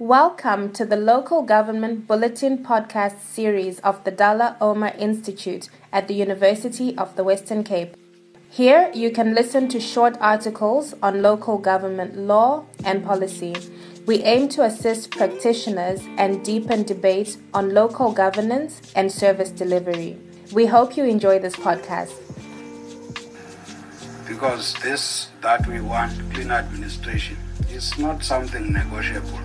Welcome to the Local Government Bulletin podcast series of the Dullah Omar Institute at the University of the Western Cape. Here you can listen to short articles on local government law and policy. We aim to assist practitioners and deepen debate on local governance and service delivery. We hope you enjoy this podcast. Because this that we want, clean administration, is not something negotiable.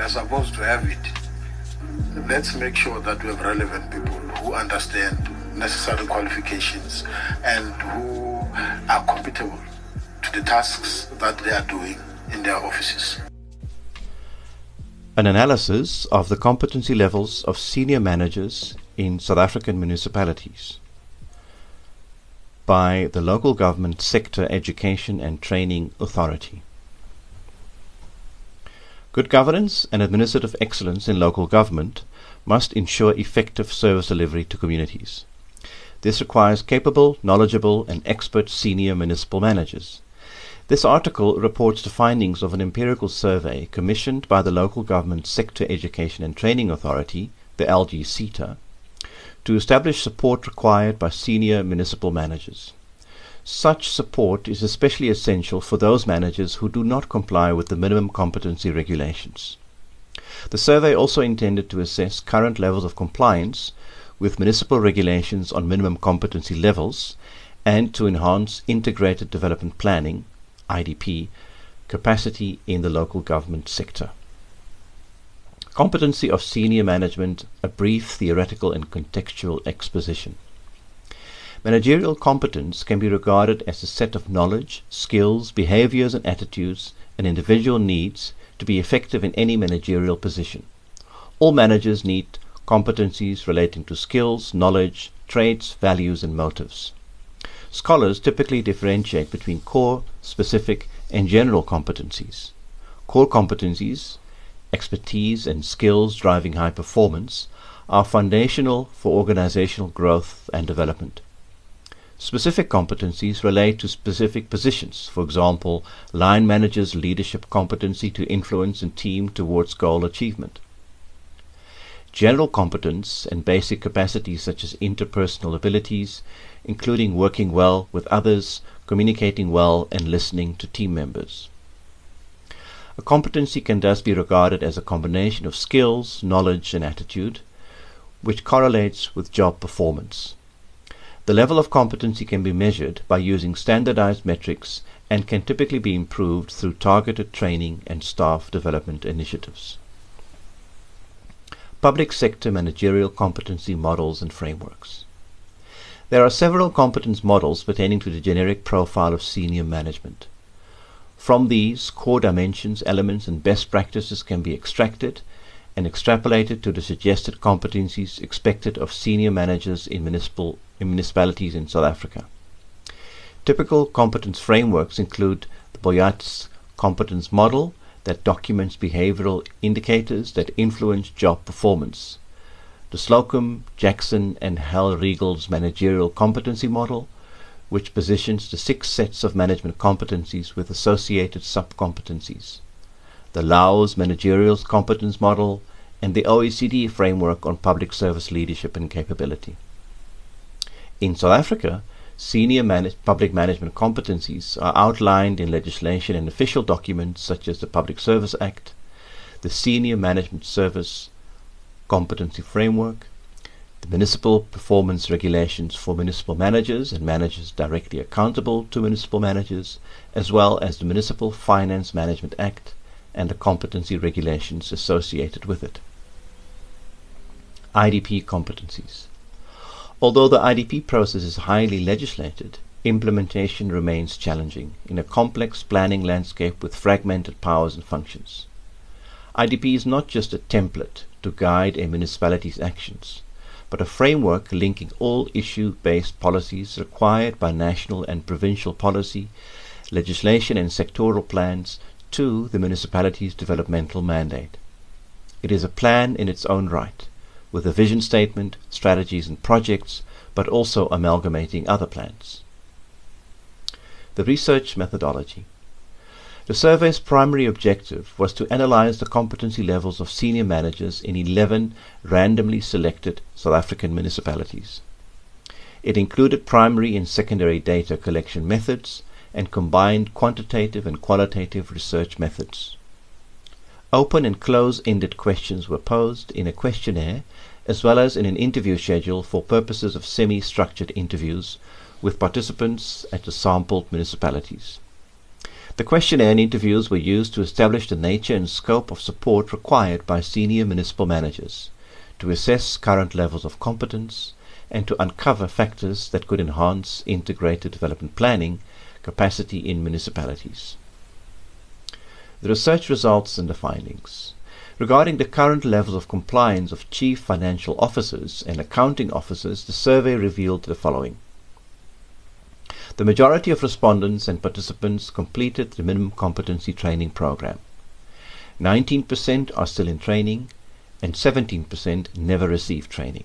We are supposed to have it. Let's make sure that we have relevant people who understand necessary qualifications and who are compatible to the tasks that they are doing in their offices. An analysis of the competency levels of senior managers in South African municipalities by the Local Government Sector Education and Training Authority. Good governance and administrative excellence in local government must ensure effective service delivery to communities. This requires capable, knowledgeable, and expert senior municipal managers. This article reports the findings of an empirical survey commissioned by the Local Government Sector Education and Training Authority, the LG SETA, to establish support required by senior municipal managers. Such support is especially essential for those managers who do not comply with the minimum competency regulations. The survey also intended to assess current levels of compliance with municipal regulations on minimum competency levels and to enhance integrated development planning IDP capacity in the local government sector. Competency of senior management, a brief theoretical and contextual exposition. Managerial competence can be regarded as a set of knowledge, skills, behaviors, and attitudes an individual needs to be effective in any managerial position. All managers need competencies relating to skills, knowledge, traits, values, and motives. Scholars typically differentiate between core, specific, and general competencies. Core competencies, expertise, and skills driving high performance are foundational for organizational growth and development. Specific competencies relate to specific positions, for example, line managers' leadership competency to influence a team towards goal achievement. General competence and basic capacities such as interpersonal abilities, including working well with others, communicating well, and listening to team members. A competency can thus be regarded as a combination of skills, knowledge, and attitude, which correlates with job performance. The level of competency can be measured by using standardized metrics and can typically be improved through targeted training and staff development initiatives. Public sector managerial competency models and frameworks. There are several competence models pertaining to the generic profile of senior management. From these, core dimensions, elements, and best practices can be extracted and extrapolated to the suggested competencies expected of senior managers in, municipal, in municipalities in South Africa. Typical competence frameworks include the Boyatzis' competence model that documents behavioral indicators that influence job performance, the Slocum, Jackson, and Hellriegel's managerial competency model, which positions the six sets of management competencies with associated sub-competencies, the Laos managerial competence model, and the OECD framework on public service leadership and capability. In South Africa, senior manage- public management competencies are outlined in legislation and official documents such as the Public Service Act, the Senior Management Service Competency Framework, the Municipal Performance Regulations for municipal managers and managers directly accountable to municipal managers, as well as the Municipal Finance Management Act and the competency regulations associated with it. IDP competencies. Although the IDP process is highly legislated, implementation remains challenging in a complex planning landscape with fragmented powers and functions. IDP is not just a template to guide a municipality's actions, but a framework linking all issue based policies required by national and provincial policy, legislation, and sectoral plans to the municipality's developmental mandate. It is a plan in its own right, with a vision statement, strategies, and projects, but also amalgamating other plans. The research methodology. The survey's primary objective was to analyze the competency levels of senior managers in 11 randomly selected South African municipalities. It included primary and secondary data collection methods and combined quantitative and qualitative research methods. Open and close-ended questions were posed in a questionnaire as well as in an interview schedule for purposes of semi-structured interviews with participants at the sampled municipalities. The questionnaire and interviews were used to establish the nature and scope of support required by senior municipal managers, to assess current levels of competence, and to uncover factors that could enhance integrated development planning capacity in municipalities. The research results and the findings. Regarding the current levels of compliance of chief financial officers and accounting officers, the survey revealed the following. The majority of respondents and participants completed the minimum competency training program. 19% are still in training and 17% never received training.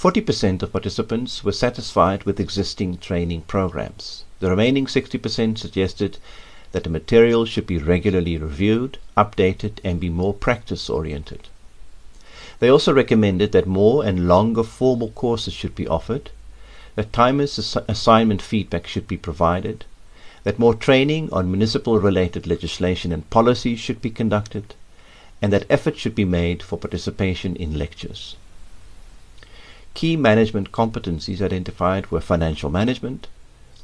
40% of participants were satisfied with existing training programs. The remaining 60% suggested that the material should be regularly reviewed, updated, and be more practice oriented. They also recommended that more and longer formal courses should be offered that timers ass- assignment feedback should be provided, that more training on municipal related legislation and policies should be conducted, and that effort should be made for participation in lectures. Key management competencies identified were financial management,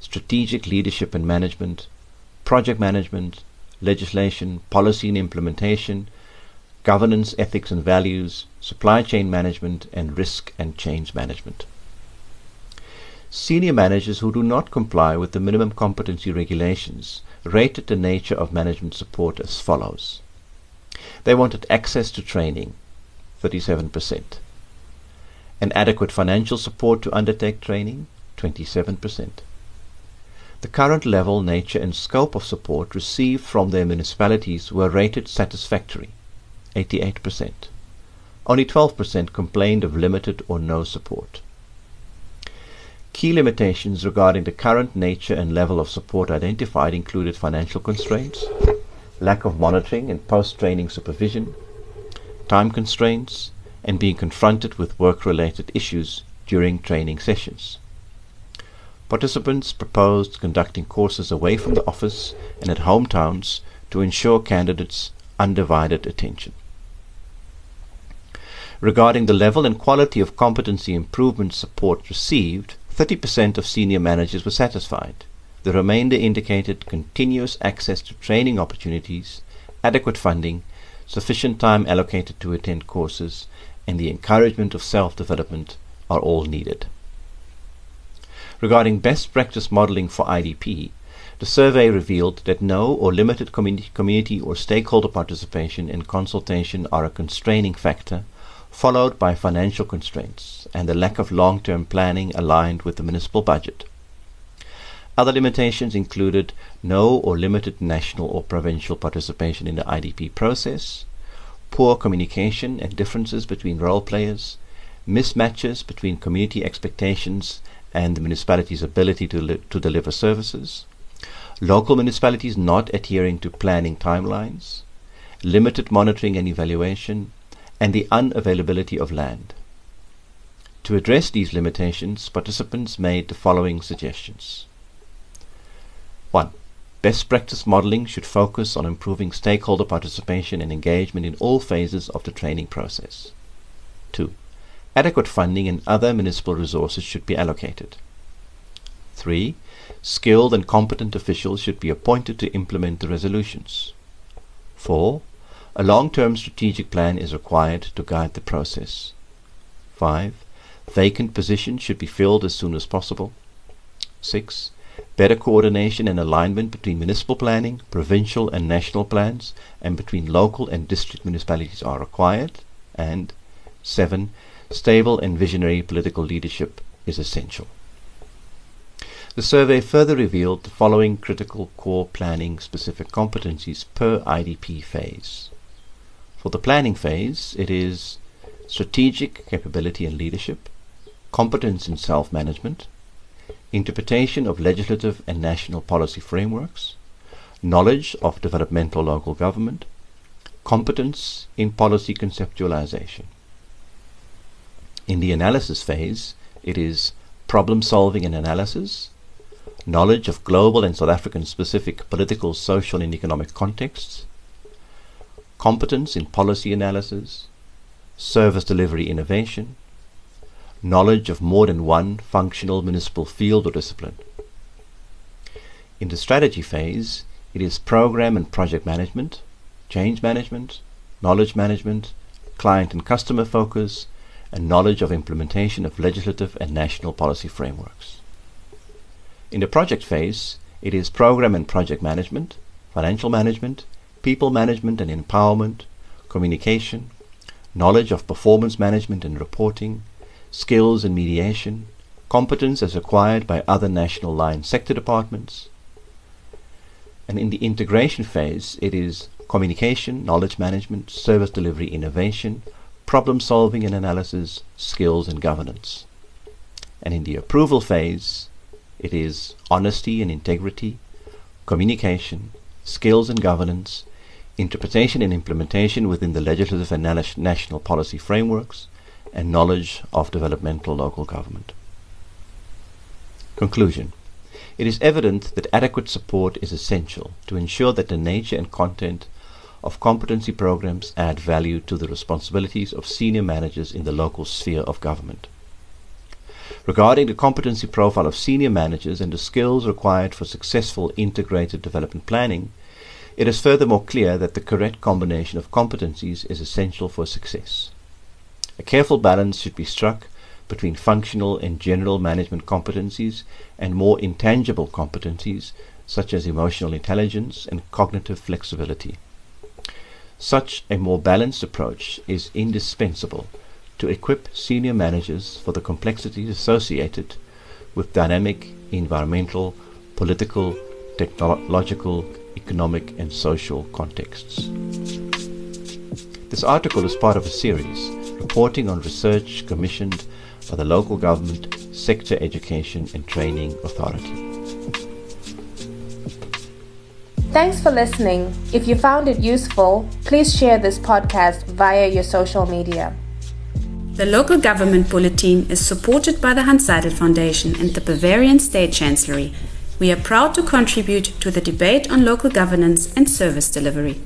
strategic leadership and management, project management, legislation, policy and implementation, governance, ethics and values, supply chain management, and risk and change management. Senior managers who do not comply with the minimum competency regulations rated the nature of management support as follows. They wanted access to training, 37%. And adequate financial support to undertake training, 27%. The current level, nature, and scope of support received from their municipalities were rated satisfactory, 88%. Only 12% complained of limited or no support. Key limitations regarding the current nature and level of support identified included financial constraints, lack of monitoring and post-training supervision, time constraints, and being confronted with work-related issues during training sessions. Participants proposed conducting courses away from the office and at hometowns to ensure candidates undivided attention. Regarding the level and quality of competency improvement support received, 30% of senior managers were satisfied. The remainder indicated continuous access to training opportunities, adequate funding, sufficient time allocated to attend courses, and the encouragement of self-development are all needed. Regarding best practice modeling for IDP, the survey revealed that no or limited community, or stakeholder participation and consultation are a constraining factor followed by financial constraints and the lack of long-term planning aligned with the municipal budget. Other limitations included no or limited national or provincial participation in the IDP process, poor communication and differences between role players, mismatches between community expectations and the municipality's ability to, li- to deliver services, local municipalities not adhering to planning timelines, limited monitoring and evaluation, and the unavailability of land. To address these limitations, participants made the following suggestions. 1. Best practice modeling should focus on improving stakeholder participation and engagement in all phases of the training process. 2. Adequate funding and other municipal resources should be allocated. 3. Skilled and competent officials should be appointed to implement the resolutions. 4. A long-term strategic plan is required to guide the process. 5. Vacant positions should be filled as soon as possible. 6. Better coordination and alignment between municipal planning, provincial and national plans, and between local and district municipalities are required. And 7. Stable and visionary political leadership is essential. The survey further revealed the following critical core planning specific competencies per IDP phase. For the planning phase, it is strategic capability and leadership, competence in self-management, interpretation of legislative and national policy frameworks, knowledge of developmental local government, competence in policy conceptualization. In the analysis phase, it is problem solving and analysis, knowledge of global and South African specific political, social, and economic contexts, competence in policy analysis, service delivery innovation, knowledge of more than one functional municipal field or discipline. In the strategy phase, it is program and project management, change management, knowledge management, client and customer focus, and knowledge of implementation of legislative and national policy frameworks. In the project phase, it is program and project management, financial management, people management and empowerment, communication, knowledge of performance management and reporting, skills in mediation, competence as acquired by other national line sector departments. And in the integration phase, it is communication, knowledge management, service delivery innovation, problem solving and analysis, skills and governance. And in the approval phase, it is honesty and integrity, communication, skills and governance, interpretation and implementation within the legislative and national policy frameworks, and knowledge of developmental local government. Conclusion It is evident that adequate support is essential to ensure that the nature and content of competency programs add value to the responsibilities of senior managers in the local sphere of government. Regarding the competency profile of senior managers and the skills required for successful integrated development planning, it is furthermore clear that the correct combination of competencies is essential for success. A careful balance should be struck between functional and general management competencies and more intangible competencies such as emotional intelligence and cognitive flexibility. Such a more balanced approach is indispensable to equip senior managers for the complexities associated with dynamic environmental, political, technological, economic, and social contexts. This article is part of a series reporting on research commissioned by the local government sector education and training authority. Thanks for listening. If you found it useful, please share this podcast via your social media. The local government bulletin is supported by the Hanns Seidel Foundation and the Bavarian State Chancellery. We are proud to contribute to the debate on local governance and service delivery.